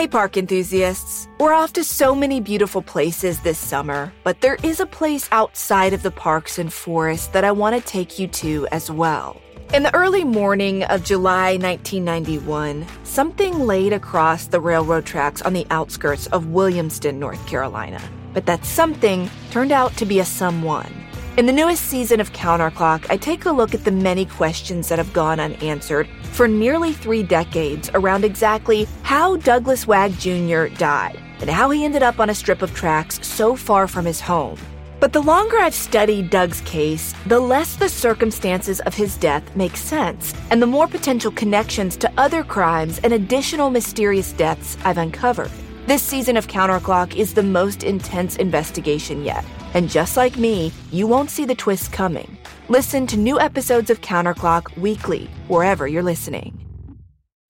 Hey, park enthusiasts. We're off to so many beautiful places this summer, but there is a place outside of the parks and forests that I want to take you to as well. In the early morning of July 1991, something laid across the railroad tracks on the outskirts of Williamston, North Carolina. But that something turned out to be a someone. In the newest season of Counterclock, I take a look at the many questions that have gone unanswered for nearly three decades around exactly how Douglas Wag Jr. died and how he ended up on a strip of tracks so far from his home. But the longer I've studied Doug's case, the less the circumstances of his death make sense, and the more potential connections to other crimes and additional mysterious deaths I've uncovered. This season of Counterclock is the most intense investigation yet. And just like me, you won't see the twists coming. Listen to new episodes of Counterclock weekly, wherever you're listening.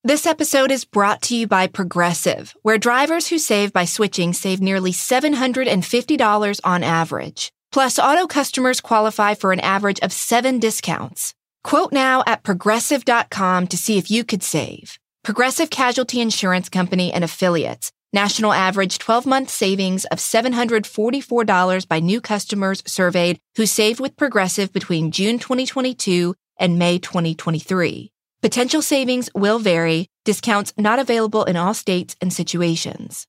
This episode is brought to you by Progressive, where drivers who save by switching save nearly $750 on average. Plus, auto customers qualify for an average of seven discounts. Quote now at progressive.com to see if you could save. Progressive Casualty Insurance Company and Affiliates. National average 12 month savings of $744 by new customers surveyed who saved with Progressive between June 2022 and May 2023. Potential savings will vary, discounts not available in all states and situations.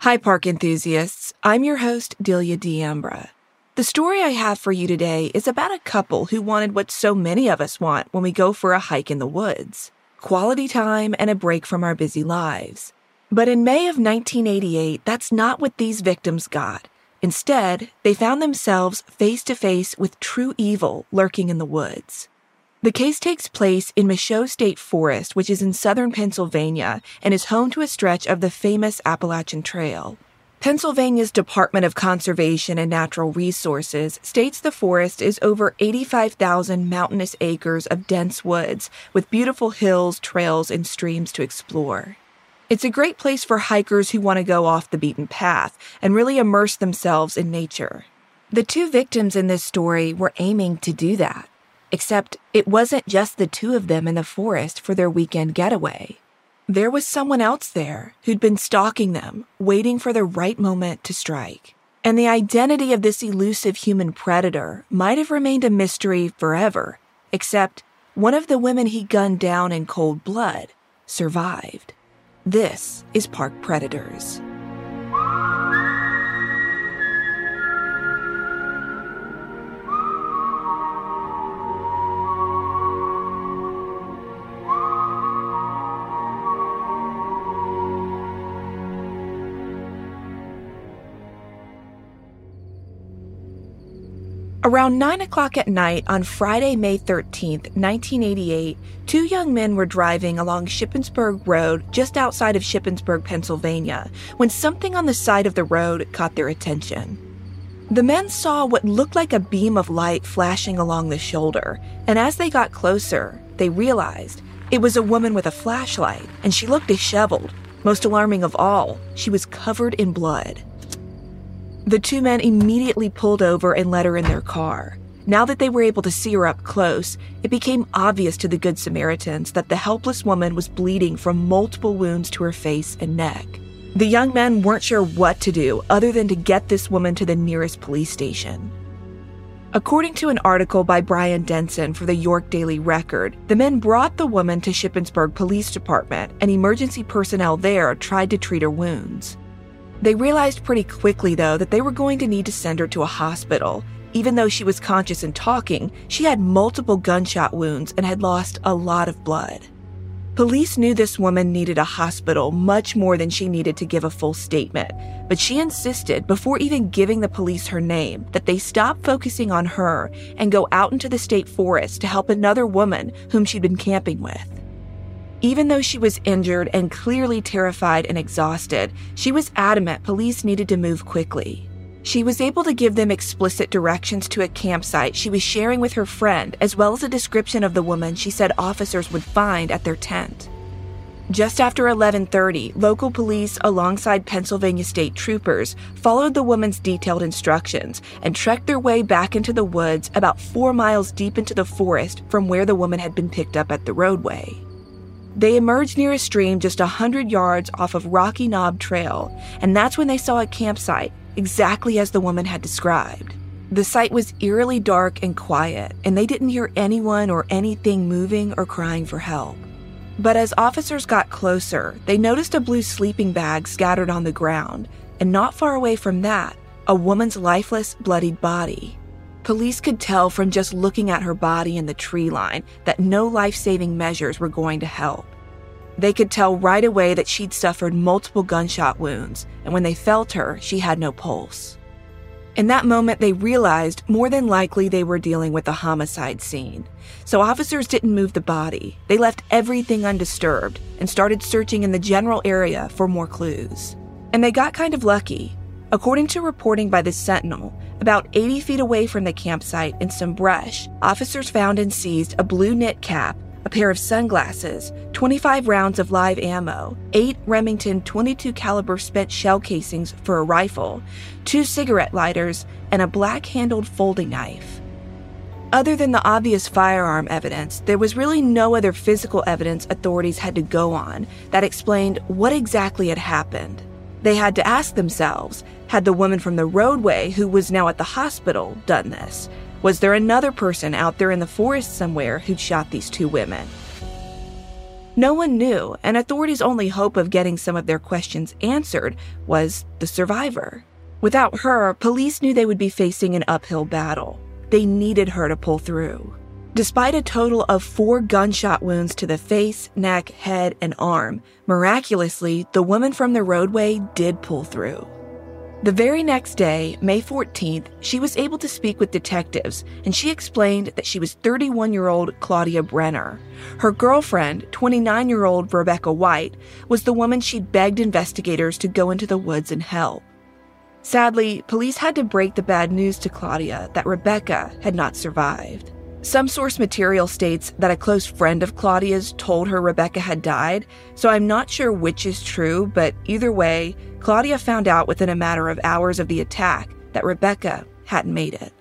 Hi, park enthusiasts. I'm your host, Delia D'Ambra. The story I have for you today is about a couple who wanted what so many of us want when we go for a hike in the woods quality time and a break from our busy lives. But in May of 1988, that's not what these victims got. Instead, they found themselves face to face with true evil lurking in the woods. The case takes place in Michaux State Forest, which is in southern Pennsylvania and is home to a stretch of the famous Appalachian Trail. Pennsylvania's Department of Conservation and Natural Resources states the forest is over 85,000 mountainous acres of dense woods with beautiful hills, trails, and streams to explore. It's a great place for hikers who want to go off the beaten path and really immerse themselves in nature. The two victims in this story were aiming to do that. Except it wasn't just the two of them in the forest for their weekend getaway. There was someone else there who'd been stalking them, waiting for the right moment to strike. And the identity of this elusive human predator might have remained a mystery forever, except one of the women he gunned down in cold blood survived. This is Park Predators. Around 9 o'clock at night on Friday, May 13th, 1988, two young men were driving along Shippensburg Road just outside of Shippensburg, Pennsylvania, when something on the side of the road caught their attention. The men saw what looked like a beam of light flashing along the shoulder, and as they got closer, they realized it was a woman with a flashlight, and she looked disheveled. Most alarming of all, she was covered in blood. The two men immediately pulled over and let her in their car. Now that they were able to see her up close, it became obvious to the Good Samaritans that the helpless woman was bleeding from multiple wounds to her face and neck. The young men weren't sure what to do other than to get this woman to the nearest police station. According to an article by Brian Denson for the York Daily Record, the men brought the woman to Shippensburg Police Department, and emergency personnel there tried to treat her wounds. They realized pretty quickly, though, that they were going to need to send her to a hospital. Even though she was conscious and talking, she had multiple gunshot wounds and had lost a lot of blood. Police knew this woman needed a hospital much more than she needed to give a full statement, but she insisted, before even giving the police her name, that they stop focusing on her and go out into the state forest to help another woman whom she'd been camping with. Even though she was injured and clearly terrified and exhausted, she was adamant police needed to move quickly. She was able to give them explicit directions to a campsite she was sharing with her friend, as well as a description of the woman she said officers would find at their tent. Just after 11:30, local police alongside Pennsylvania state troopers followed the woman's detailed instructions and trekked their way back into the woods about 4 miles deep into the forest from where the woman had been picked up at the roadway. They emerged near a stream just a 100 yards off of Rocky Knob Trail, and that's when they saw a campsite exactly as the woman had described. The site was eerily dark and quiet, and they didn't hear anyone or anything moving or crying for help. But as officers got closer, they noticed a blue sleeping bag scattered on the ground, and not far away from that, a woman's lifeless, bloodied body. Police could tell from just looking at her body in the tree line that no life saving measures were going to help. They could tell right away that she'd suffered multiple gunshot wounds, and when they felt her, she had no pulse. In that moment, they realized more than likely they were dealing with a homicide scene. So officers didn't move the body. They left everything undisturbed and started searching in the general area for more clues. And they got kind of lucky. According to reporting by the Sentinel, about 80 feet away from the campsite in some brush, officers found and seized a blue knit cap a pair of sunglasses, 25 rounds of live ammo, 8 Remington 22 caliber spent shell casings for a rifle, 2 cigarette lighters, and a black-handled folding knife. Other than the obvious firearm evidence, there was really no other physical evidence authorities had to go on that explained what exactly had happened. They had to ask themselves had the woman from the roadway, who was now at the hospital, done this? Was there another person out there in the forest somewhere who'd shot these two women? No one knew, and authorities' only hope of getting some of their questions answered was the survivor. Without her, police knew they would be facing an uphill battle. They needed her to pull through. Despite a total of four gunshot wounds to the face, neck, head, and arm, miraculously, the woman from the roadway did pull through. The very next day, May 14th, she was able to speak with detectives, and she explained that she was 31 year old Claudia Brenner. Her girlfriend, 29 year old Rebecca Wight, was the woman she'd begged investigators to go into the woods and help. Sadly, police had to break the bad news to Claudia that Rebecca had not survived. Some source material states that a close friend of Claudia's told her Rebecca had died, so I'm not sure which is true, but either way, Claudia found out within a matter of hours of the attack that Rebecca hadn't made it.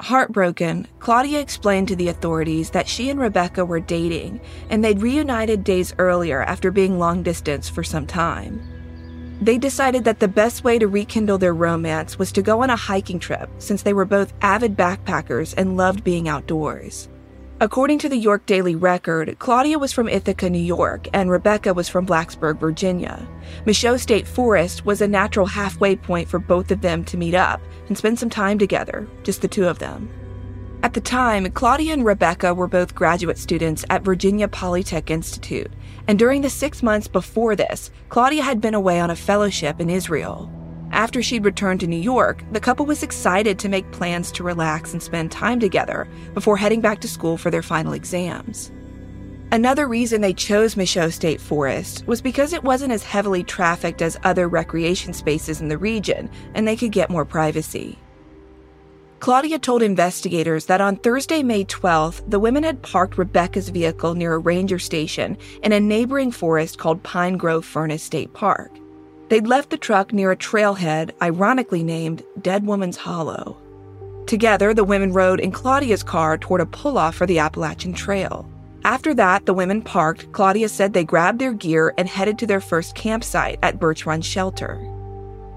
Heartbroken, Claudia explained to the authorities that she and Rebecca were dating and they'd reunited days earlier after being long distance for some time. They decided that the best way to rekindle their romance was to go on a hiking trip since they were both avid backpackers and loved being outdoors. According to the York Daily Record, Claudia was from Ithaca, New York, and Rebecca was from Blacksburg, Virginia. Michaux State Forest was a natural halfway point for both of them to meet up and spend some time together, just the two of them. At the time, Claudia and Rebecca were both graduate students at Virginia Polytech Institute, and during the six months before this, Claudia had been away on a fellowship in Israel. After she'd returned to New York, the couple was excited to make plans to relax and spend time together before heading back to school for their final exams. Another reason they chose Michaux State Forest was because it wasn't as heavily trafficked as other recreation spaces in the region and they could get more privacy. Claudia told investigators that on Thursday, May 12th, the women had parked Rebecca's vehicle near a ranger station in a neighboring forest called Pine Grove Furnace State Park. They'd left the truck near a trailhead ironically named Dead Woman's Hollow. Together, the women rode in Claudia's car toward a pull off for the Appalachian Trail. After that, the women parked. Claudia said they grabbed their gear and headed to their first campsite at Birch Run Shelter.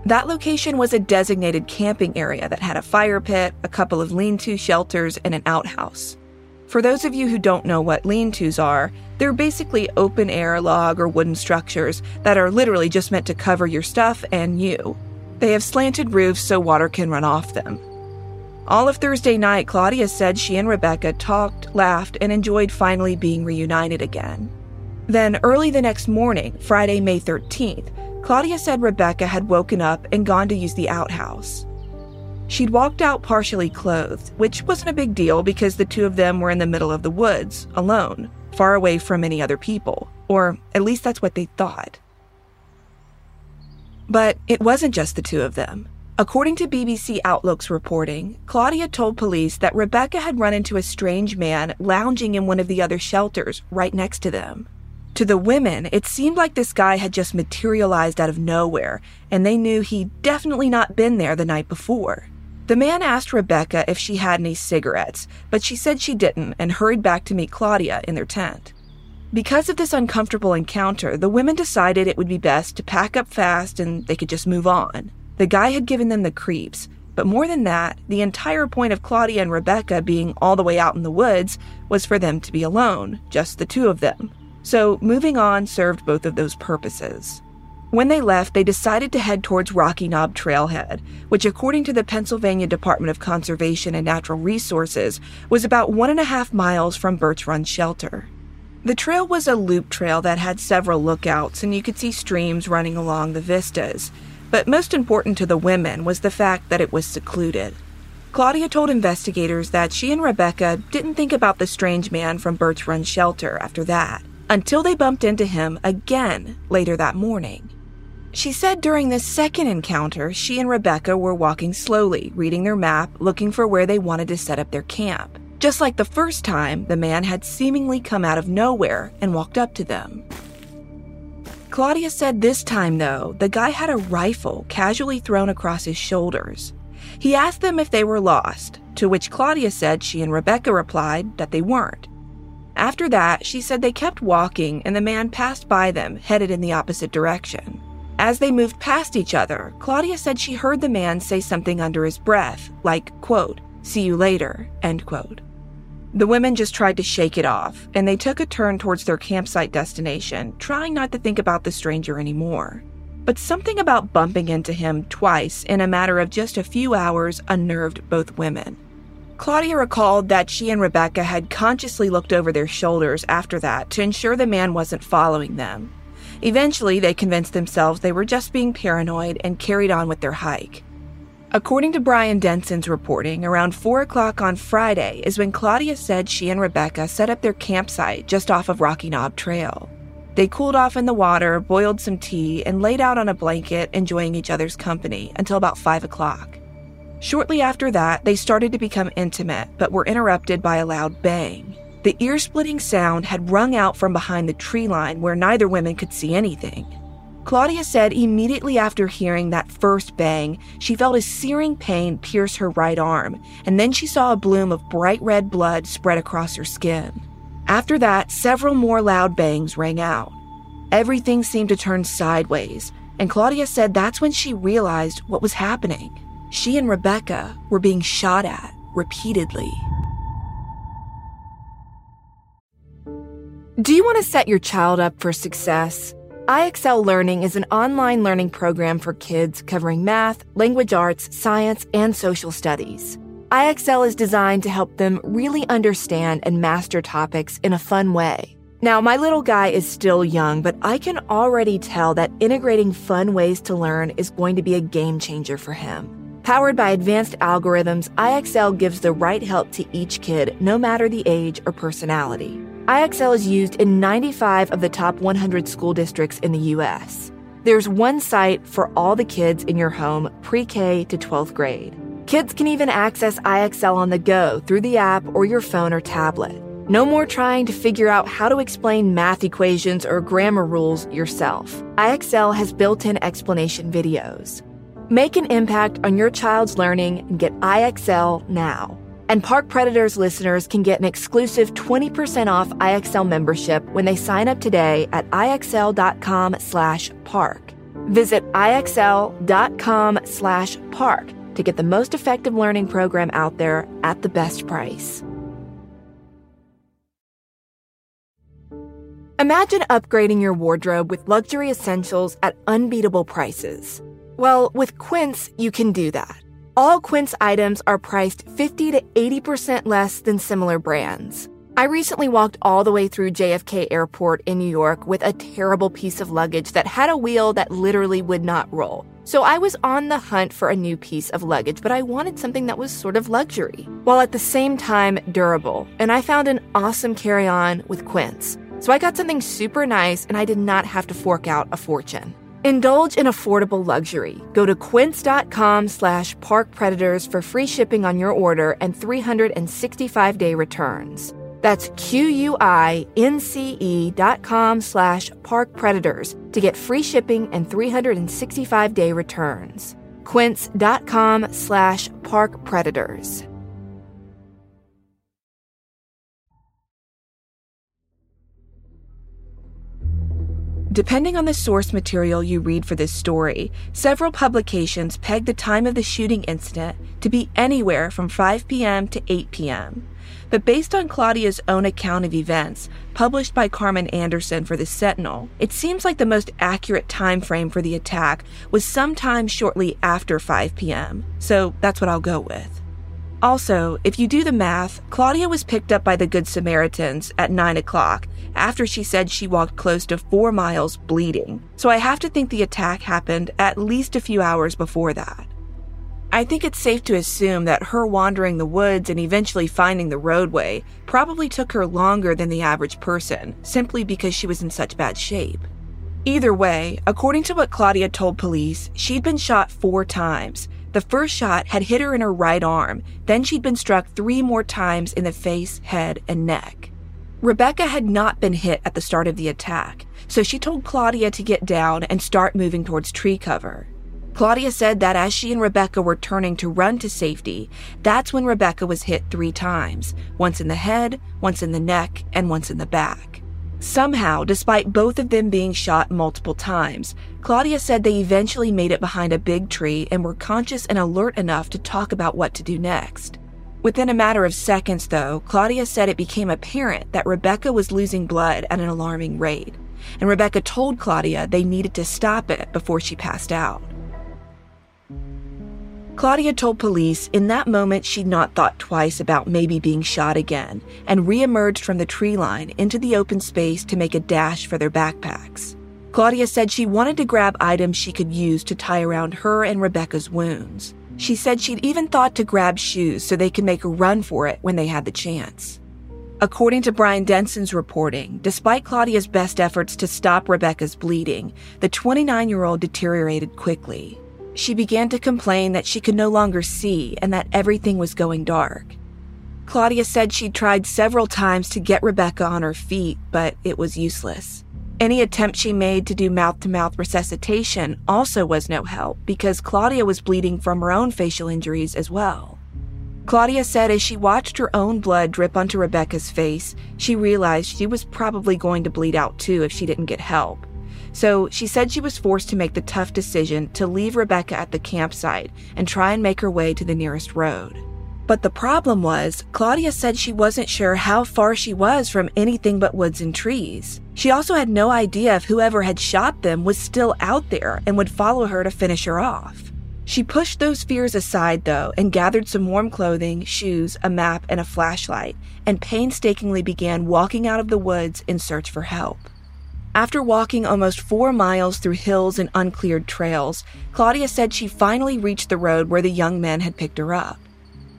That location was a designated camping area that had a fire pit, a couple of lean to shelters, and an outhouse. For those of you who don't know what lean tos are, they're basically open air log or wooden structures that are literally just meant to cover your stuff and you. They have slanted roofs so water can run off them. All of Thursday night, Claudia said she and Rebecca talked, laughed, and enjoyed finally being reunited again. Then, early the next morning, Friday, May 13th, Claudia said Rebecca had woken up and gone to use the outhouse. She'd walked out partially clothed, which wasn't a big deal because the two of them were in the middle of the woods, alone, far away from any other people. Or at least that's what they thought. But it wasn't just the two of them. According to BBC Outlook's reporting, Claudia told police that Rebecca had run into a strange man lounging in one of the other shelters right next to them. To the women, it seemed like this guy had just materialized out of nowhere, and they knew he'd definitely not been there the night before. The man asked Rebecca if she had any cigarettes, but she said she didn't and hurried back to meet Claudia in their tent. Because of this uncomfortable encounter, the women decided it would be best to pack up fast and they could just move on. The guy had given them the creeps, but more than that, the entire point of Claudia and Rebecca being all the way out in the woods was for them to be alone, just the two of them. So moving on served both of those purposes. When they left, they decided to head towards Rocky Knob Trailhead, which, according to the Pennsylvania Department of Conservation and Natural Resources, was about one and a half miles from Birch Run Shelter. The trail was a loop trail that had several lookouts, and you could see streams running along the vistas. But most important to the women was the fact that it was secluded. Claudia told investigators that she and Rebecca didn't think about the strange man from Birch Run shelter after that, until they bumped into him again later that morning. She said during this second encounter, she and Rebecca were walking slowly, reading their map, looking for where they wanted to set up their camp. Just like the first time, the man had seemingly come out of nowhere and walked up to them. Claudia said this time, though, the guy had a rifle casually thrown across his shoulders. He asked them if they were lost, to which Claudia said she and Rebecca replied that they weren't. After that, she said they kept walking and the man passed by them, headed in the opposite direction. As they moved past each other, Claudia said she heard the man say something under his breath, like, quote, see you later, end quote. The women just tried to shake it off, and they took a turn towards their campsite destination, trying not to think about the stranger anymore. But something about bumping into him twice in a matter of just a few hours unnerved both women. Claudia recalled that she and Rebecca had consciously looked over their shoulders after that to ensure the man wasn't following them. Eventually, they convinced themselves they were just being paranoid and carried on with their hike. According to Brian Denson's reporting, around 4 o'clock on Friday is when Claudia said she and Rebecca set up their campsite just off of Rocky Knob Trail. They cooled off in the water, boiled some tea, and laid out on a blanket, enjoying each other's company until about 5 o'clock. Shortly after that, they started to become intimate, but were interrupted by a loud bang. The ear splitting sound had rung out from behind the tree line where neither women could see anything. Claudia said immediately after hearing that first bang, she felt a searing pain pierce her right arm, and then she saw a bloom of bright red blood spread across her skin. After that, several more loud bangs rang out. Everything seemed to turn sideways, and Claudia said that's when she realized what was happening. She and Rebecca were being shot at repeatedly. Do you want to set your child up for success? IXL Learning is an online learning program for kids covering math, language arts, science, and social studies. IXL is designed to help them really understand and master topics in a fun way. Now, my little guy is still young, but I can already tell that integrating fun ways to learn is going to be a game changer for him. Powered by advanced algorithms, IXL gives the right help to each kid, no matter the age or personality. IXL is used in 95 of the top 100 school districts in the U.S. There's one site for all the kids in your home pre K to 12th grade. Kids can even access IXL on the go through the app or your phone or tablet. No more trying to figure out how to explain math equations or grammar rules yourself. IXL has built in explanation videos. Make an impact on your child's learning and get IXL now. And Park Predators listeners can get an exclusive 20% off IXL membership when they sign up today at IXL.com slash park. Visit IXL.com slash park to get the most effective learning program out there at the best price. Imagine upgrading your wardrobe with luxury essentials at unbeatable prices. Well, with Quince, you can do that. All Quince items are priced 50 to 80% less than similar brands. I recently walked all the way through JFK Airport in New York with a terrible piece of luggage that had a wheel that literally would not roll. So I was on the hunt for a new piece of luggage, but I wanted something that was sort of luxury, while at the same time durable. And I found an awesome carry on with Quince. So I got something super nice and I did not have to fork out a fortune. Indulge in affordable luxury. Go to quince.com slash parkpredators for free shipping on your order and 365-day returns. That's Q-U-I-N-C-E dot com slash parkpredators to get free shipping and 365-day returns. quince.com slash parkpredators. Depending on the source material you read for this story, several publications peg the time of the shooting incident to be anywhere from 5 p.m. to 8 p.m. But based on Claudia's own account of events, published by Carmen Anderson for the Sentinel, it seems like the most accurate time frame for the attack was sometime shortly after 5 p.m. So that's what I'll go with. Also, if you do the math, Claudia was picked up by the Good Samaritans at 9 o'clock after she said she walked close to four miles bleeding. So I have to think the attack happened at least a few hours before that. I think it's safe to assume that her wandering the woods and eventually finding the roadway probably took her longer than the average person, simply because she was in such bad shape. Either way, according to what Claudia told police, she'd been shot four times, the first shot had hit her in her right arm, then she'd been struck three more times in the face, head, and neck. Rebecca had not been hit at the start of the attack, so she told Claudia to get down and start moving towards tree cover. Claudia said that as she and Rebecca were turning to run to safety, that's when Rebecca was hit three times once in the head, once in the neck, and once in the back. Somehow, despite both of them being shot multiple times, Claudia said they eventually made it behind a big tree and were conscious and alert enough to talk about what to do next. Within a matter of seconds, though, Claudia said it became apparent that Rebecca was losing blood at an alarming rate, and Rebecca told Claudia they needed to stop it before she passed out. Claudia told police in that moment she'd not thought twice about maybe being shot again and reemerged from the tree line into the open space to make a dash for their backpacks. Claudia said she wanted to grab items she could use to tie around her and Rebecca's wounds. She said she'd even thought to grab shoes so they could make a run for it when they had the chance. According to Brian Denson's reporting, despite Claudia's best efforts to stop Rebecca's bleeding, the 29 year old deteriorated quickly. She began to complain that she could no longer see and that everything was going dark. Claudia said she'd tried several times to get Rebecca on her feet, but it was useless. Any attempt she made to do mouth to mouth resuscitation also was no help because Claudia was bleeding from her own facial injuries as well. Claudia said as she watched her own blood drip onto Rebecca's face, she realized she was probably going to bleed out too if she didn't get help. So she said she was forced to make the tough decision to leave Rebecca at the campsite and try and make her way to the nearest road. But the problem was, Claudia said she wasn't sure how far she was from anything but woods and trees. She also had no idea if whoever had shot them was still out there and would follow her to finish her off. She pushed those fears aside, though, and gathered some warm clothing, shoes, a map, and a flashlight, and painstakingly began walking out of the woods in search for help. After walking almost four miles through hills and uncleared trails, Claudia said she finally reached the road where the young men had picked her up.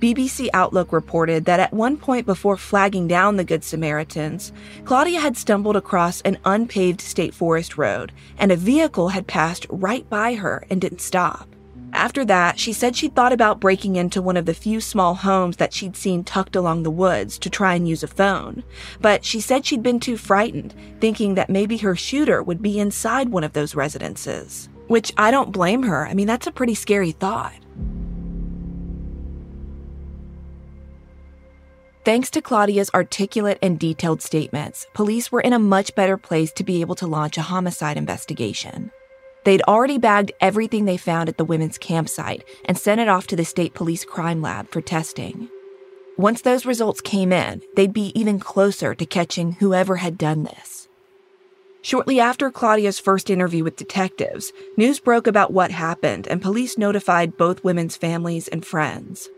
BBC Outlook reported that at one point before flagging down the Good Samaritans, Claudia had stumbled across an unpaved state forest road, and a vehicle had passed right by her and didn't stop. After that, she said she'd thought about breaking into one of the few small homes that she'd seen tucked along the woods to try and use a phone. But she said she'd been too frightened, thinking that maybe her shooter would be inside one of those residences. Which I don't blame her. I mean, that's a pretty scary thought. Thanks to Claudia's articulate and detailed statements, police were in a much better place to be able to launch a homicide investigation. They'd already bagged everything they found at the women's campsite and sent it off to the state police crime lab for testing. Once those results came in, they'd be even closer to catching whoever had done this. Shortly after Claudia's first interview with detectives, news broke about what happened and police notified both women's families and friends.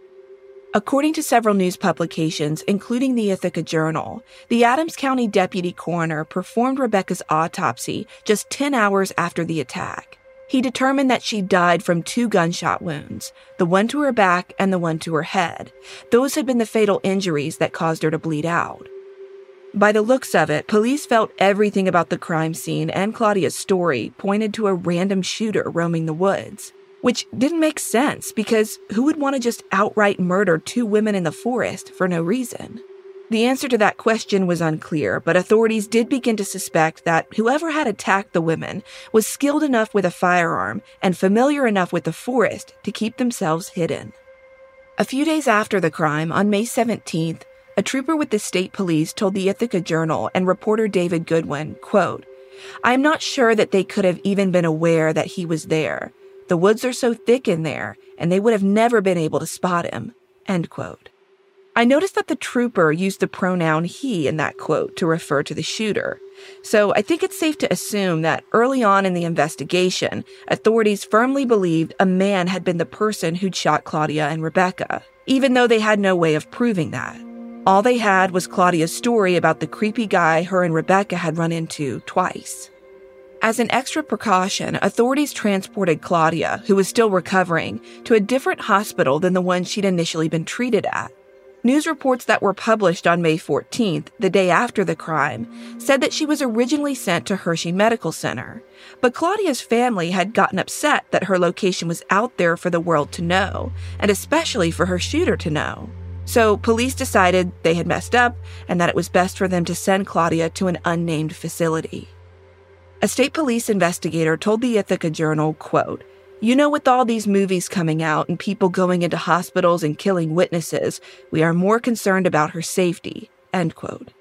According to several news publications, including the Ithaca Journal, the Adams County deputy coroner performed Rebecca's autopsy just 10 hours after the attack. He determined that she died from two gunshot wounds, the one to her back and the one to her head. Those had been the fatal injuries that caused her to bleed out. By the looks of it, police felt everything about the crime scene and Claudia's story pointed to a random shooter roaming the woods, which didn't make sense because who would want to just outright murder two women in the forest for no reason? The answer to that question was unclear, but authorities did begin to suspect that whoever had attacked the women was skilled enough with a firearm and familiar enough with the forest to keep themselves hidden. A few days after the crime, on May 17th, a trooper with the state police told the Ithaca Journal and reporter David Goodwin, quote, I am not sure that they could have even been aware that he was there. The woods are so thick in there, and they would have never been able to spot him. End quote. I noticed that the trooper used the pronoun he in that quote to refer to the shooter. So I think it's safe to assume that early on in the investigation, authorities firmly believed a man had been the person who'd shot Claudia and Rebecca, even though they had no way of proving that. All they had was Claudia's story about the creepy guy her and Rebecca had run into twice. As an extra precaution, authorities transported Claudia, who was still recovering, to a different hospital than the one she'd initially been treated at. News reports that were published on May 14th, the day after the crime, said that she was originally sent to Hershey Medical Center. But Claudia's family had gotten upset that her location was out there for the world to know, and especially for her shooter to know. So police decided they had messed up and that it was best for them to send Claudia to an unnamed facility. A state police investigator told the Ithaca Journal, quote, you know, with all these movies coming out and people going into hospitals and killing witnesses, we are more concerned about her safety. End quote.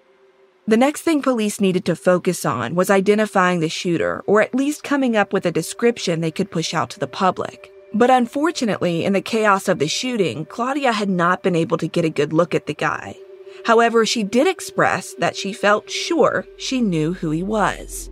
The next thing police needed to focus on was identifying the shooter, or at least coming up with a description they could push out to the public. But unfortunately, in the chaos of the shooting, Claudia had not been able to get a good look at the guy. However, she did express that she felt sure she knew who he was.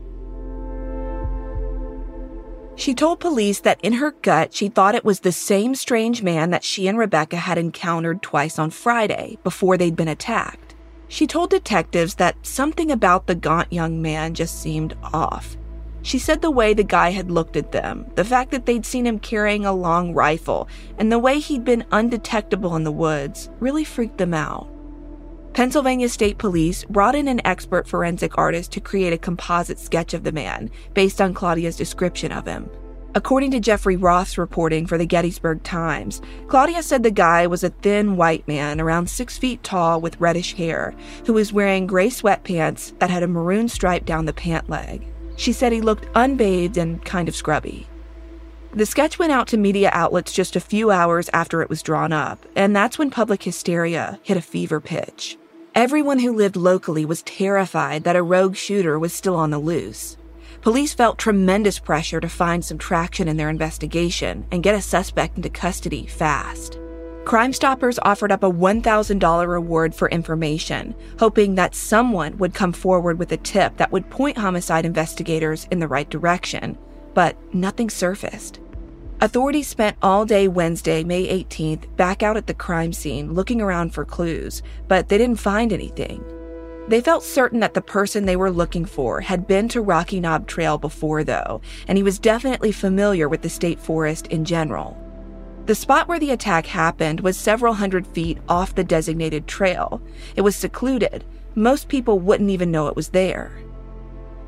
She told police that in her gut, she thought it was the same strange man that she and Rebecca had encountered twice on Friday before they'd been attacked. She told detectives that something about the gaunt young man just seemed off. She said the way the guy had looked at them, the fact that they'd seen him carrying a long rifle, and the way he'd been undetectable in the woods really freaked them out. Pennsylvania State Police brought in an expert forensic artist to create a composite sketch of the man based on Claudia's description of him. According to Jeffrey Roth's reporting for the Gettysburg Times, Claudia said the guy was a thin white man around six feet tall with reddish hair who was wearing gray sweatpants that had a maroon stripe down the pant leg. She said he looked unbathed and kind of scrubby. The sketch went out to media outlets just a few hours after it was drawn up, and that's when public hysteria hit a fever pitch. Everyone who lived locally was terrified that a rogue shooter was still on the loose. Police felt tremendous pressure to find some traction in their investigation and get a suspect into custody fast. Crime Stoppers offered up a $1,000 reward for information, hoping that someone would come forward with a tip that would point homicide investigators in the right direction but nothing surfaced. Authorities spent all day Wednesday, May 18th, back out at the crime scene looking around for clues, but they didn't find anything. They felt certain that the person they were looking for had been to Rocky Knob Trail before, though, and he was definitely familiar with the state forest in general. The spot where the attack happened was several hundred feet off the designated trail. It was secluded. Most people wouldn't even know it was there.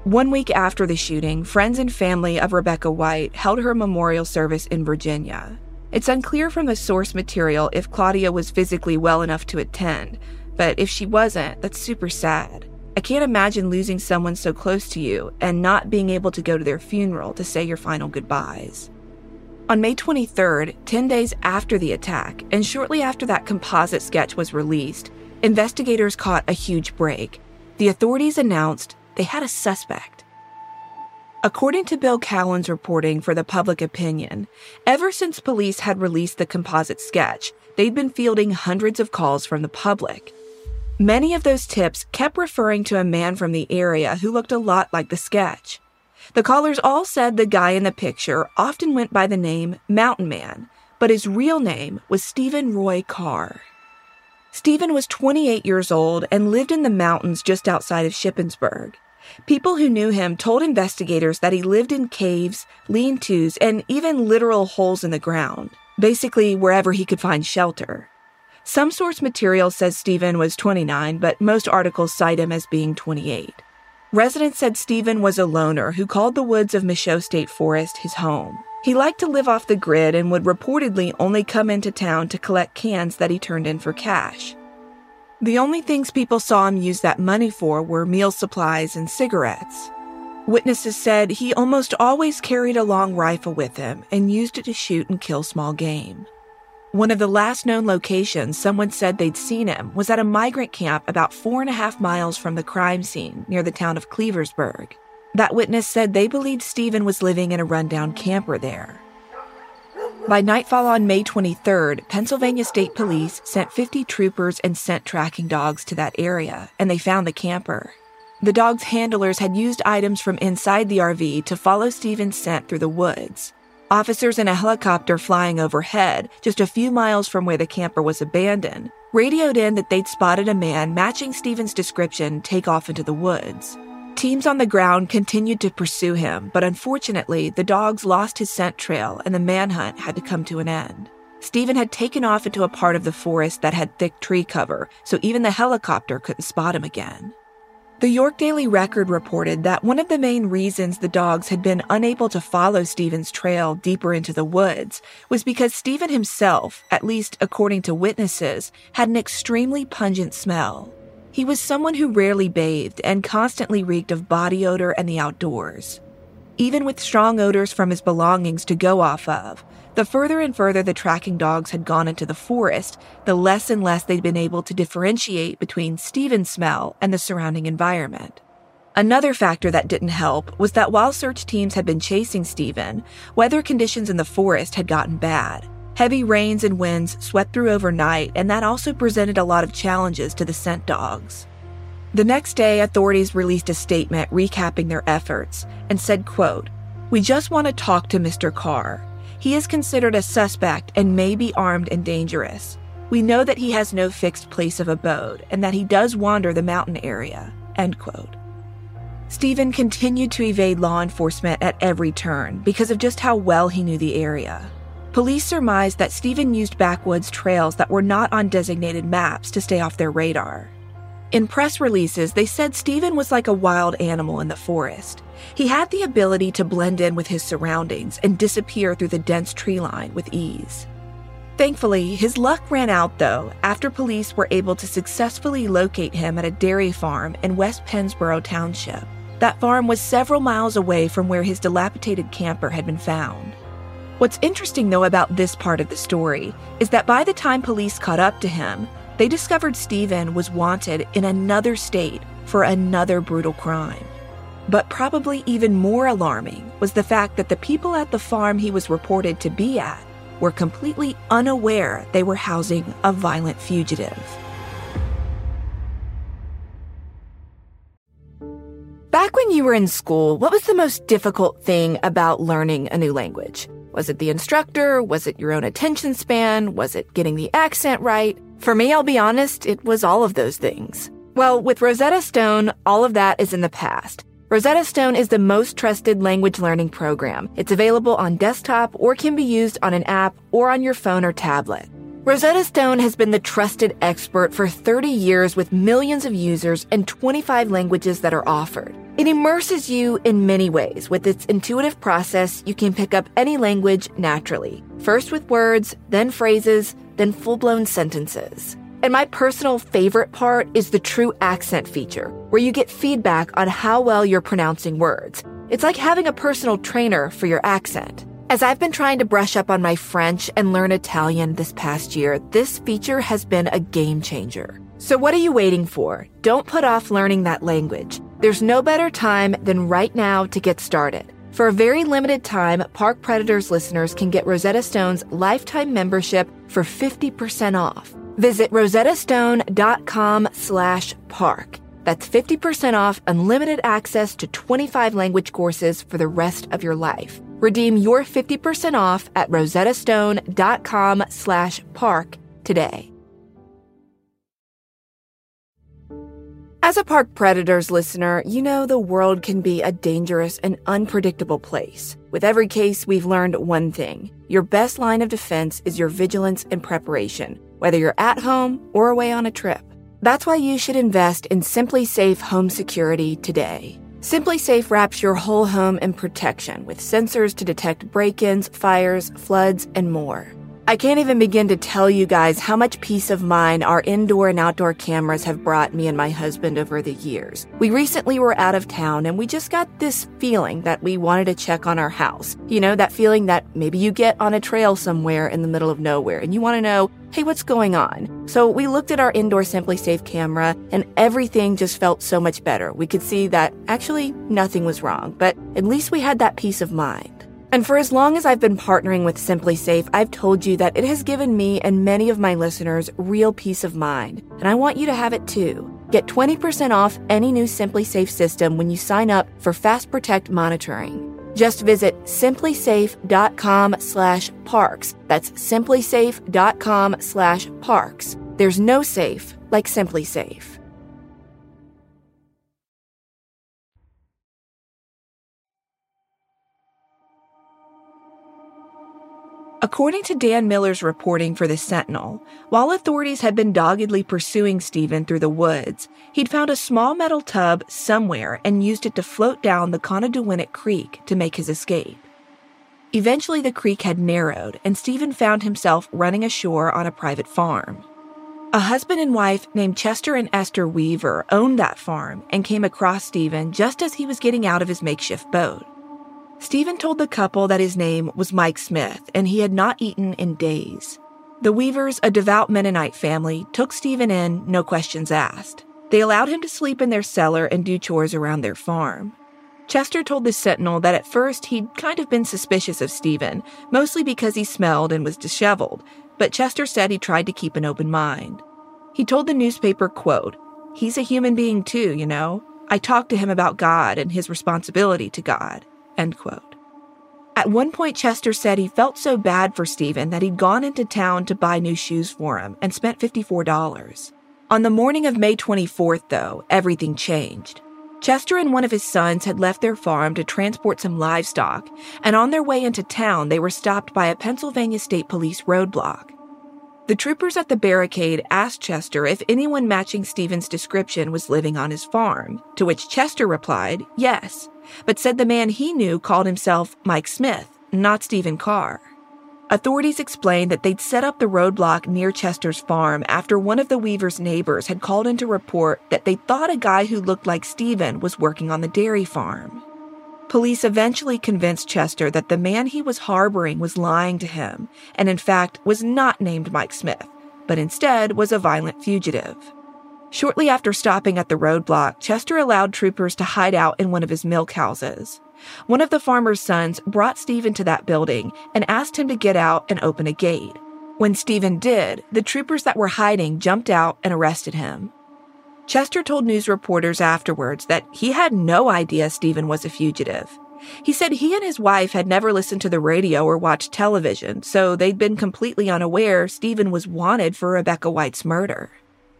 One week after the shooting, friends and family of Rebecca Wight held her memorial service in Virginia. It's unclear from the source material if Claudia was physically well enough to attend, but if she wasn't, that's super sad. I can't imagine losing someone so close to you and not being able to go to their funeral to say your final goodbyes. On May 23rd, 10 days after the attack, and shortly after that composite sketch was released, investigators caught a huge break. The authorities announced they had a suspect. According to Bill Cowan's reporting for the public opinion, ever since police had released the composite sketch, they'd been fielding hundreds of calls from the public. Many of those tips kept referring to a man from the area who looked a lot like the sketch. The callers all said the guy in the picture often went by the name Mountain Man, but his real name was Stephen Roy Carr. Stephen was 28 years old and lived in the mountains just outside of Shippensburg. People who knew him told investigators that he lived in caves, lean tos, and even literal holes in the ground, basically wherever he could find shelter. Some source material says Stephen was 29, but most articles cite him as being 28. Residents said Stephen was a loner who called the woods of Michaux State Forest his home. He liked to live off the grid and would reportedly only come into town to collect cans that he turned in for cash. The only things people saw him use that money for were meal supplies and cigarettes. Witnesses said he almost always carried a long rifle with him and used it to shoot and kill small game. One of the last known locations someone said they'd seen him was at a migrant camp about four and a half miles from the crime scene near the town of Cleversburg. That witness said they believed Stephen was living in a rundown camper there. By nightfall on May 23rd, Pennsylvania State Police sent 50 troopers and scent tracking dogs to that area, and they found the camper. The dog's handlers had used items from inside the RV to follow Stephen's scent through the woods. Officers in a helicopter flying overhead, just a few miles from where the camper was abandoned, radioed in that they'd spotted a man matching Stephen's description take off into the woods. Teams on the ground continued to pursue him, but unfortunately, the dogs lost his scent trail and the manhunt had to come to an end. Stephen had taken off into a part of the forest that had thick tree cover, so even the helicopter couldn't spot him again. The York Daily Record reported that one of the main reasons the dogs had been unable to follow Stephen's trail deeper into the woods was because Stephen himself, at least according to witnesses, had an extremely pungent smell. He was someone who rarely bathed and constantly reeked of body odor and the outdoors. Even with strong odors from his belongings to go off of, the further and further the tracking dogs had gone into the forest, the less and less they'd been able to differentiate between Stephen's smell and the surrounding environment. Another factor that didn't help was that while search teams had been chasing Stephen, weather conditions in the forest had gotten bad. Heavy rains and winds swept through overnight, and that also presented a lot of challenges to the scent dogs. The next day, authorities released a statement recapping their efforts and said, quote, We just want to talk to Mr. Carr. He is considered a suspect and may be armed and dangerous. We know that he has no fixed place of abode and that he does wander the mountain area. End quote. Stephen continued to evade law enforcement at every turn because of just how well he knew the area. Police surmised that Stephen used backwoods trails that were not on designated maps to stay off their radar. In press releases, they said Stephen was like a wild animal in the forest. He had the ability to blend in with his surroundings and disappear through the dense tree line with ease. Thankfully, his luck ran out though after police were able to successfully locate him at a dairy farm in West Pennsboro Township. That farm was several miles away from where his dilapidated camper had been found. What's interesting though about this part of the story is that by the time police caught up to him, they discovered Stephen was wanted in another state for another brutal crime. But probably even more alarming was the fact that the people at the farm he was reported to be at were completely unaware they were housing a violent fugitive. Back when you were in school, what was the most difficult thing about learning a new language? Was it the instructor? Was it your own attention span? Was it getting the accent right? For me, I'll be honest, it was all of those things. Well, with Rosetta Stone, all of that is in the past. Rosetta Stone is the most trusted language learning program. It's available on desktop or can be used on an app or on your phone or tablet. Rosetta Stone has been the trusted expert for 30 years with millions of users and 25 languages that are offered. It immerses you in many ways. With its intuitive process, you can pick up any language naturally. First with words, then phrases, then full blown sentences. And my personal favorite part is the true accent feature, where you get feedback on how well you're pronouncing words. It's like having a personal trainer for your accent. As I've been trying to brush up on my French and learn Italian this past year, this feature has been a game changer. So what are you waiting for? Don't put off learning that language. There's no better time than right now to get started. For a very limited time, Park Predators listeners can get Rosetta Stone's lifetime membership for 50% off. Visit rosettastone.com slash park. That's 50% off unlimited access to 25 language courses for the rest of your life. Redeem your 50% off at rosettastone.com slash park today. As a Park Predators listener, you know the world can be a dangerous and unpredictable place. With every case, we've learned one thing. Your best line of defense is your vigilance and preparation. whether you're at home or away on a trip. That's why you should invest in SimpliSafe Home Security today. SimpliSafe wraps your whole home in protection with sensors to detect break ins, fires, floods, and more. I can't even begin to tell you guys how much peace of mind our indoor and outdoor cameras have brought me and my husband over the years. We recently were out of town and we just got this feeling that we wanted to check on our house. You know, that feeling that maybe you get on a trail somewhere in the middle of nowhere and you want to know, hey, what's going on? So we looked at our indoor SimpliSafe camera and everything just felt so much better. We could see that actually nothing was wrong, but at least we had that peace of mind. And for as long as I've been partnering with SimpliSafe, I've told you that it has given me and many of my listeners real peace of mind, and I want you to have it too. Get 20% off any new SimpliSafe system when you sign up for Fast Protect monitoring. Just visit simplisafe.com slash parks. That's simplisafe.com slash parks. There's no safe like SimpliSafe. According to Dan Miller's reporting for the Sentinel, while authorities had been doggedly pursuing Stephen through the woods, he'd found a small metal tub somewhere and used it to float down the Conodoguinet Creek to make his escape. Eventually, the creek had narrowed, and Stephen found himself running ashore on a private farm. A husband and wife named Chester and Esther Weaver owned that farm and came across Stephen just as he was getting out of his makeshift boat. Stephen told the couple that his name was Mike Smith and he had not eaten in days. The Weavers, a devout Mennonite family, took Stephen in, no questions asked. They allowed him to sleep in their cellar and do chores around their farm. Chester told the Sentinel that at first he'd kind of been suspicious of Stephen, mostly because he smelled and was disheveled, but Chester said he tried to keep an open mind. He told the newspaper, quote, He's a human being too, you know. I talked to him about God and his responsibility to God. End quote. At one point, Chester said he felt so bad for Stephen that he'd gone into town to buy new shoes for him and spent $54. On the morning of May 24th, though, everything changed. Chester and one of his sons had left their farm to transport some livestock, and on their way into town, they were stopped by a Pennsylvania State Police roadblock. The troopers at the barricade asked Chester if anyone matching Stephen's description was living on his farm, to which Chester replied, yes, but said the man he knew called himself Mike Smith, not Stephen Carr. Authorities explained that they'd set up the roadblock near Chester's farm after one of the Weaver's neighbors had called in to report that they thought a guy who looked like Stephen was working on the dairy farm. Police eventually convinced Chester that the man he was harboring was lying to him, and in fact was not named Mike Smith, but instead was a violent fugitive. Shortly after stopping at the roadblock, Chester allowed troopers to hide out in one of his milk houses. One of the farmer's sons brought Stephen to that building and asked him to get out and open a gate. When Stephen did, the troopers that were hiding jumped out and arrested him. Chester told news reporters afterwards that he had no idea Stephen was a fugitive. He said he and his wife had never listened to the radio or watched television, so they'd been completely unaware Stephen was wanted for Rebecca Wight's murder.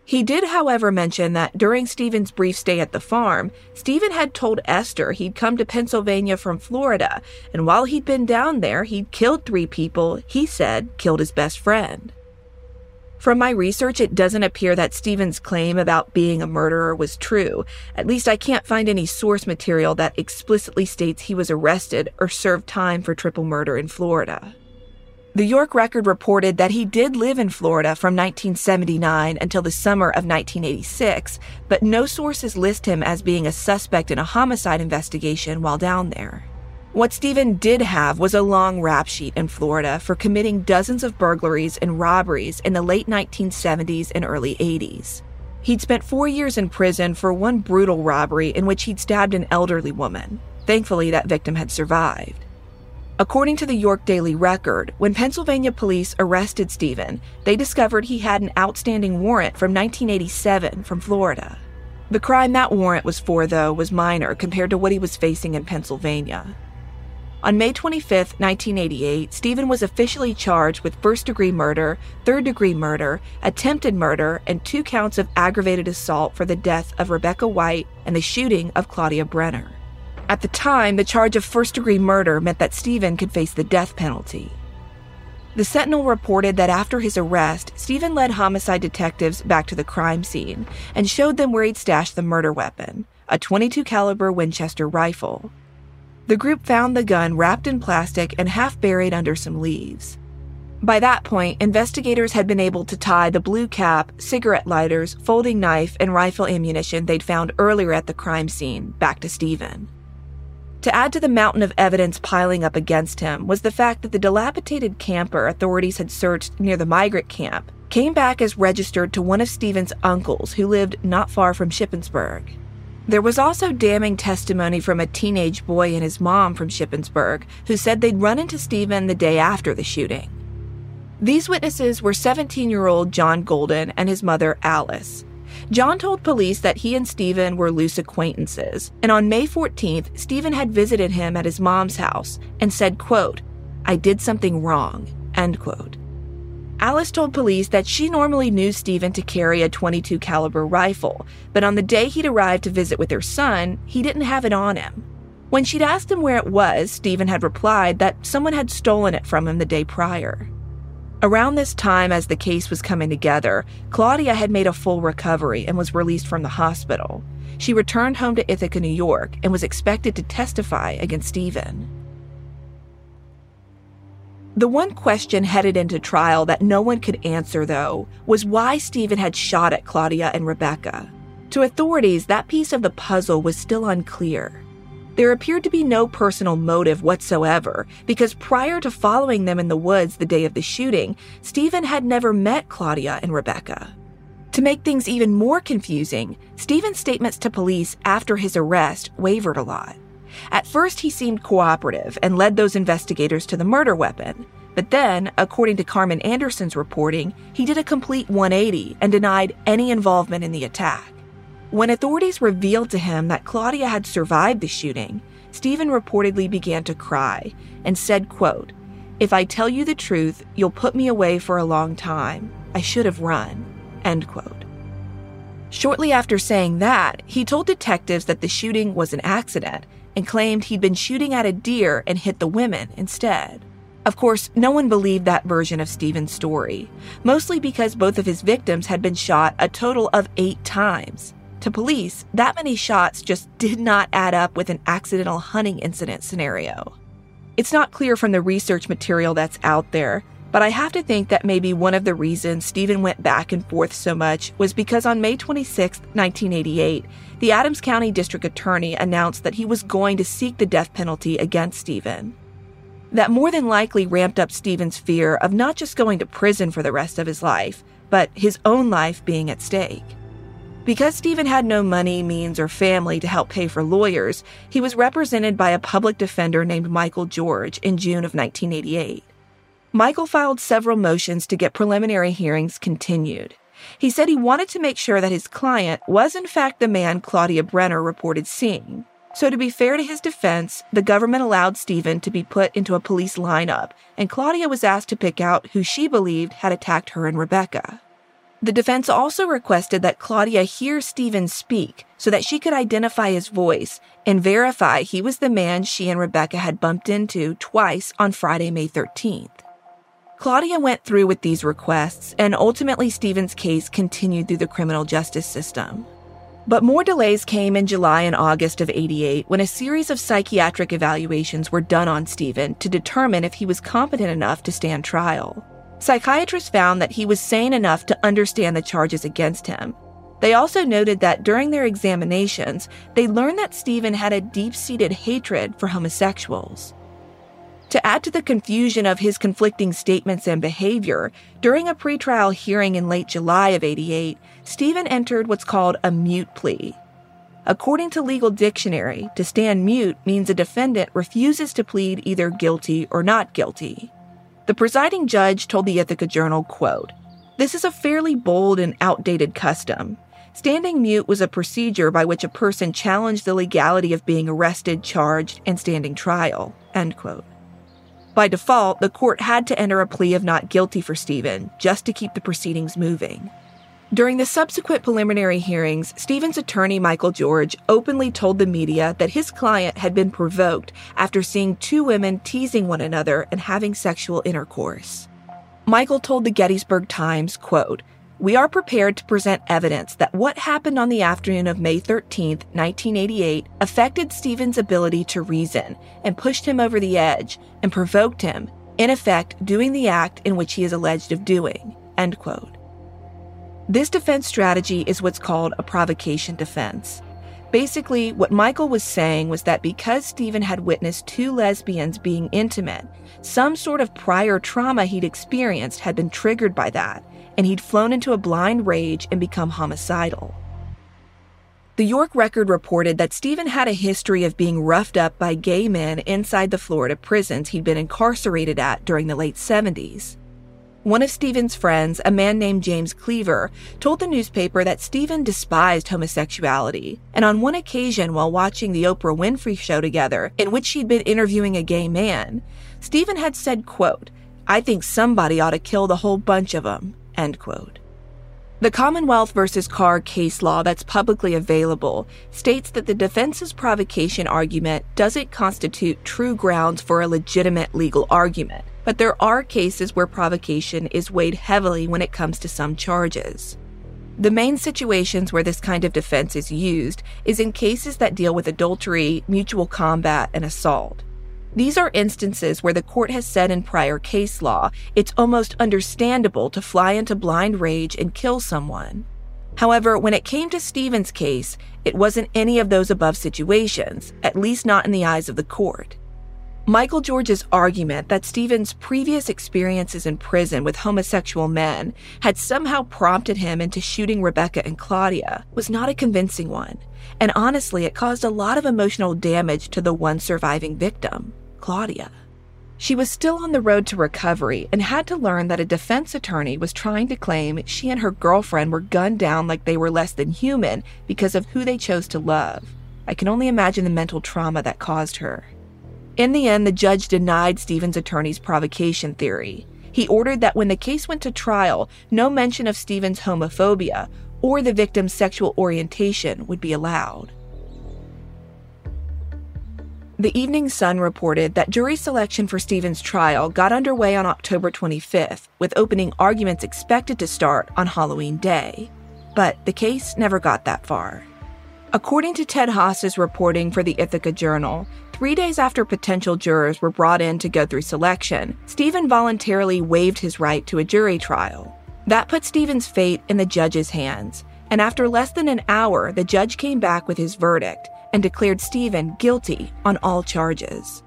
He did, however, mention that during Stephen's brief stay at the farm, Stephen had told Esther he'd come to Pennsylvania from Florida, and while he'd been down there, he'd killed three people, he said, killed his best friend. From my research, it doesn't appear that Stephen's claim about being a murderer was true. At least I can't find any source material that explicitly states he was arrested or served time for triple murder in Florida. The York Record reported that he did live in Florida from 1979 until the summer of 1986, but no sources list him as being a suspect in a homicide investigation while down there. What Stephen did have was a long rap sheet in Florida for committing dozens of burglaries and robberies in the late 1970s and early 80s. He'd spent four years in prison for one brutal robbery in which he'd stabbed an elderly woman. Thankfully, that victim had survived. According to the York Daily Record, when Pennsylvania police arrested Stephen, they discovered he had an outstanding warrant from 1987 from Florida. The crime that warrant was for, though, was minor compared to what he was facing in Pennsylvania. On May 25, 1988, Stephen was officially charged with first degree murder, third degree murder, attempted murder, and two counts of aggravated assault for the death of Rebecca Wight and the shooting of Claudia Brenner. At the time, the charge of first degree murder meant that Stephen could face the death penalty. The Sentinel reported that after his arrest, Stephen led homicide detectives back to the crime scene and showed them where he'd stashed the murder weapon, a 22 caliber Winchester rifle. The group found the gun wrapped in plastic and half buried under some leaves. By that point, investigators had been able to tie the blue cap, cigarette lighters, folding knife, and rifle ammunition they'd found earlier at the crime scene back to Stephen. To add to the mountain of evidence piling up against him was the fact that the dilapidated camper authorities had searched near the migrant camp came back as registered to one of Stephen's uncles who lived not far from Shippensburg. There was also damning testimony from a teenage boy and his mom from Shippensburg who said they'd run into Stephen the day after the shooting. These witnesses were 17 year old John Golden and his mother Alice, John told police that he and Stephen were loose acquaintances, and on May 14th, Stephen had visited him at his mom's house and said, quote, I did something wrong, end quote. Alice told police that she normally knew Stephen to carry a 22 caliber rifle, but on the day he'd arrived to visit with her son, he didn't have it on him. When she'd asked him where it was, Stephen had replied that someone had stolen it from him the day prior. Around this time, as the case was coming together, Claudia had made a full recovery and was released from the hospital. She returned home to Ithaca, New York, and was expected to testify against Stephen. The one question headed into trial that no one could answer, though, was why Stephen had shot at Claudia and Rebecca. To authorities, that piece of the puzzle was still unclear. There appeared to be no personal motive whatsoever, because prior to following them in the woods the day of the shooting, Stephen had never met Claudia and Rebecca. To make things even more confusing, Stephen's statements to police after his arrest wavered a lot. At first, he seemed cooperative and led those investigators to the murder weapon. But then, according to Carmen Anderson's reporting, he did a complete 180 and denied any involvement in the attack. When authorities revealed to him that Claudia had survived the shooting, Stephen reportedly began to cry and said, quote, If I tell you the truth, you'll put me away for a long time. I should have run. End quote. Shortly after saying that, he told detectives that the shooting was an accident and claimed he'd been shooting at a deer and hit the women instead. Of course, no one believed that version of Stephen's story, mostly because both of his victims had been shot a total of eight times. To police, that many shots just did not add up with an accidental hunting incident scenario. It's not clear from the research material that's out there, but I have to think that maybe one of the reasons Stephen went back and forth so much was because on May 26, 1988, the Adams County District Attorney announced that he was going to seek the death penalty against Stephen. That more than likely ramped up Stephen's fear of not just going to prison for the rest of his life, but his own life being at stake. Because Stephen had no money, means, or family to help pay for lawyers, he was represented by a public defender named Michael George in June of 1988. Michael filed several motions to get preliminary hearings continued. He said he wanted to make sure that his client was, in fact, the man Claudia Brenner reported seeing. So, to be fair to his defense, the government allowed Stephen to be put into a police lineup, and Claudia was asked to pick out who she believed had attacked her and Rebecca. The defense also requested that Claudia hear Stephen speak so that she could identify his voice and verify he was the man she and Rebecca had bumped into twice on Friday, May 13th. Claudia went through with these requests, and ultimately Stephen's case continued through the criminal justice system. But more delays came in July and August of 88 when a series of psychiatric evaluations were done on Stephen to determine if he was competent enough to stand trial. Psychiatrists found that he was sane enough to understand the charges against him. They also noted that during their examinations, they learned that Stephen had a deep seated hatred for homosexuals. To add to the confusion of his conflicting statements and behavior, during a pretrial hearing in late July of 88, Stephen entered what's called a mute plea. According to Legal Dictionary, to stand mute means a defendant refuses to plead either guilty or not guilty. The presiding judge told the Ithaca Journal, quote, This is a fairly bold and outdated custom. Standing mute was a procedure by which a person challenged the legality of being arrested, charged, and standing trial. End quote. By default, the court had to enter a plea of not guilty for Stephen just to keep the proceedings moving. During the subsequent preliminary hearings, Stephen's attorney, Michael George, openly told the media that his client had been provoked after seeing two women teasing one another and having sexual intercourse. Michael told the Gettysburg Times, quote, we are prepared to present evidence that what happened on the afternoon of May 13, 1988, affected Stephen's ability to reason and pushed him over the edge and provoked him, in effect, doing the act in which he is alleged of doing. End quote. This defense strategy is what's called a provocation defense. Basically, what Michael was saying was that because Stephen had witnessed two lesbians being intimate, some sort of prior trauma he'd experienced had been triggered by that, and he'd flown into a blind rage and become homicidal. The York Record reported that Stephen had a history of being roughed up by gay men inside the Florida prisons he'd been incarcerated at during the late 70s. One of Stephen's friends, a man named James Cleaver, told the newspaper that Stephen despised homosexuality, and on one occasion while watching the Oprah Winfrey show together, in which she'd been interviewing a gay man, Stephen had said, quote, I think somebody ought to kill the whole bunch of them, End quote. The Commonwealth versus Carr case law that's publicly available states that the defense's provocation argument doesn't constitute true grounds for a legitimate legal argument, but there are cases where provocation is weighed heavily when it comes to some charges. The main situations where this kind of defense is used is in cases that deal with adultery, mutual combat, and assault. These are instances where the court has said in prior case law it's almost understandable to fly into blind rage and kill someone. However, when it came to Stephen's case, it wasn't any of those above situations, at least not in the eyes of the court. Michael George's argument that Stephen's previous experiences in prison with homosexual men had somehow prompted him into shooting Rebecca and Claudia was not a convincing one, and honestly, it caused a lot of emotional damage to the one surviving victim. Claudia. She was still on the road to recovery and had to learn that a defense attorney was trying to claim she and her girlfriend were gunned down like they were less than human because of who they chose to love. I can only imagine the mental trauma that caused her. In the end, the judge denied Stephen's attorney's provocation theory. He ordered that when the case went to trial, no mention of Stephen's homophobia or the victim's sexual orientation would be allowed. The Evening Sun reported that jury selection for Stephen's trial got underway on October 25th, with opening arguments expected to start on Halloween Day. But the case never got that far. According to Ted Haas's reporting for the Ithaca Journal, three days after potential jurors were brought in to go through selection, Stephen voluntarily waived his right to a jury trial. That put Stephen's fate in the judge's hands, and after less than an hour, the judge came back with his verdict and declared Stephen guilty on all charges.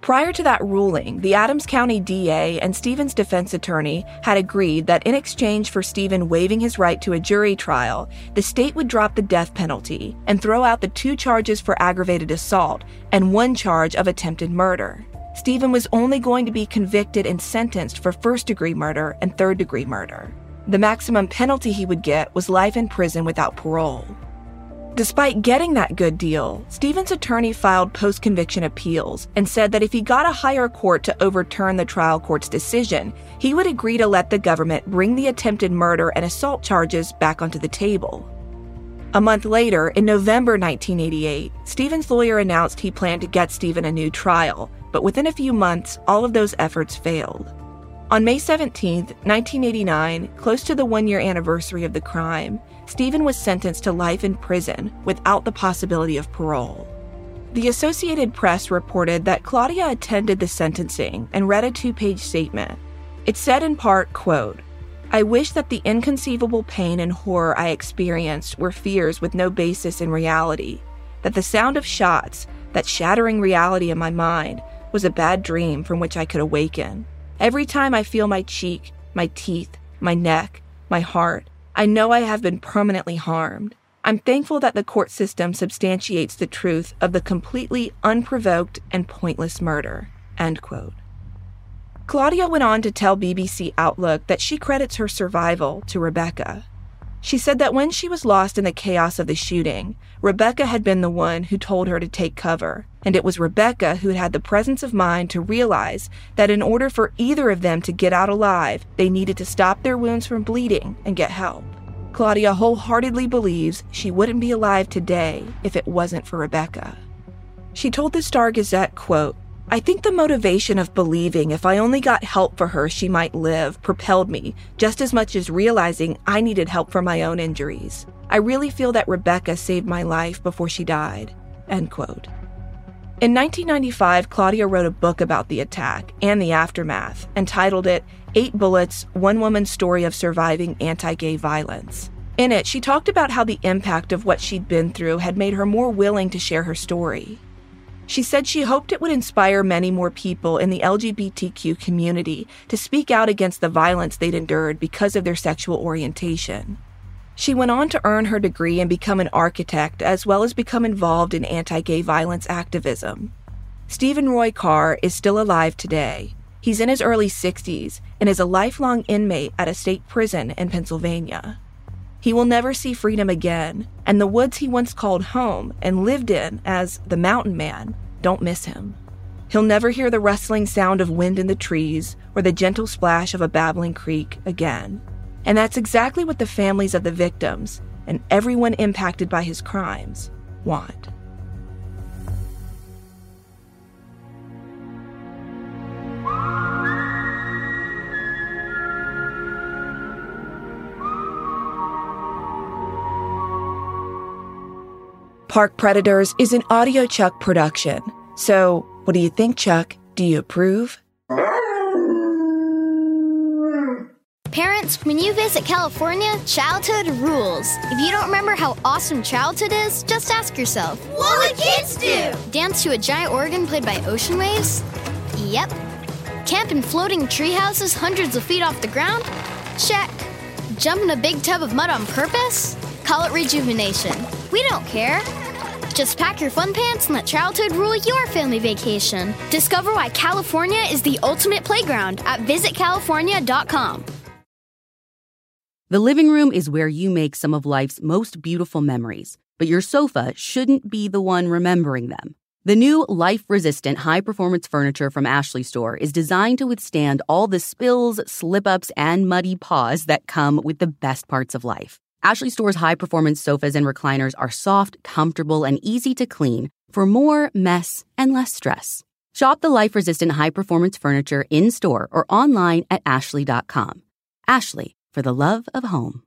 Prior to that ruling, the Adams County DA and Stephen's defense attorney had agreed that in exchange for Stephen waiving his right to a jury trial, the state would drop the death penalty and throw out the two charges for aggravated assault and one charge of attempted murder. Stephen was only going to be convicted and sentenced for first degree murder and third degree murder. The maximum penalty he would get was life in prison without parole. Despite getting that good deal, Stevens' attorney filed post conviction appeals and said that if he got a higher court to overturn the trial court's decision, he would agree to let the government bring the attempted murder and assault charges back onto the table. A month later, in November 1988, Stevens' lawyer announced he planned to get Stephen a new trial, but within a few months, all of those efforts failed. On May 17, 1989, close to the one year anniversary of the crime, Stephen was sentenced to life in prison without the possibility of parole. The Associated Press reported that Claudia attended the sentencing and read a two page statement. It said in part, quote, I wish that the inconceivable pain and horror I experienced were fears with no basis in reality, that the sound of shots, that shattering reality in my mind, was a bad dream from which I could awaken. Every time I feel my cheek, my teeth, my neck, my heart, I know I have been permanently harmed. I'm thankful that the court system substantiates the truth of the completely unprovoked and pointless murder. End quote. Claudia went on to tell BBC Outlook that she credits her survival to Rebecca. She said that when she was lost in the chaos of the shooting, Rebecca had been the one who told her to take cover, and it was Rebecca who had had the presence of mind to realize that in order for either of them to get out alive, they needed to stop their wounds from bleeding and get help. Claudia wholeheartedly believes she wouldn't be alive today if it wasn't for Rebecca. She told the Star Gazette, quote, I think the motivation of believing if I only got help for her, she might live propelled me just as much as realizing I needed help for my own injuries. I really feel that Rebecca saved my life before she died. End quote. In 1995, Claudia wrote a book about the attack and the aftermath and titled it Eight Bullets One Woman's Story of Surviving Anti Gay Violence. In it, she talked about how the impact of what she'd been through had made her more willing to share her story. She said she hoped it would inspire many more people in the LGBTQ community to speak out against the violence they'd endured because of their sexual orientation. She went on to earn her degree and become an architect, as well as become involved in anti gay violence activism. Stephen Roy Carr is still alive today. He's in his early 60s and is a lifelong inmate at a state prison in Pennsylvania. He will never see freedom again, and the woods he once called home and lived in as the mountain man don't miss him. He'll never hear the rustling sound of wind in the trees or the gentle splash of a babbling creek again. And that's exactly what the families of the victims and everyone impacted by his crimes want. Park Predators is an Audio Chuck production. So, what do you think, Chuck? Do you approve? Parents, when you visit California, childhood rules. If you don't remember how awesome childhood is, just ask yourself What would kids do? Dance to a giant organ played by ocean waves? Yep. Camp in floating tree houses hundreds of feet off the ground? Check. Jump in a big tub of mud on purpose? Call it rejuvenation. We don't care. Just pack your fun pants and let childhood rule your family vacation. Discover why California is the ultimate playground at visitcalifornia.com. The living room is where you make some of life's most beautiful memories, but your sofa shouldn't be the one remembering them. The new life resistant high performance furniture from Ashley Store is designed to withstand all the spills, slip ups, and muddy paws that come with the best parts of life. Ashley Store's high performance sofas and recliners are soft, comfortable, and easy to clean for more mess and less stress. Shop the life resistant high performance furniture in store or online at ashley.com. Ashley for the love of home.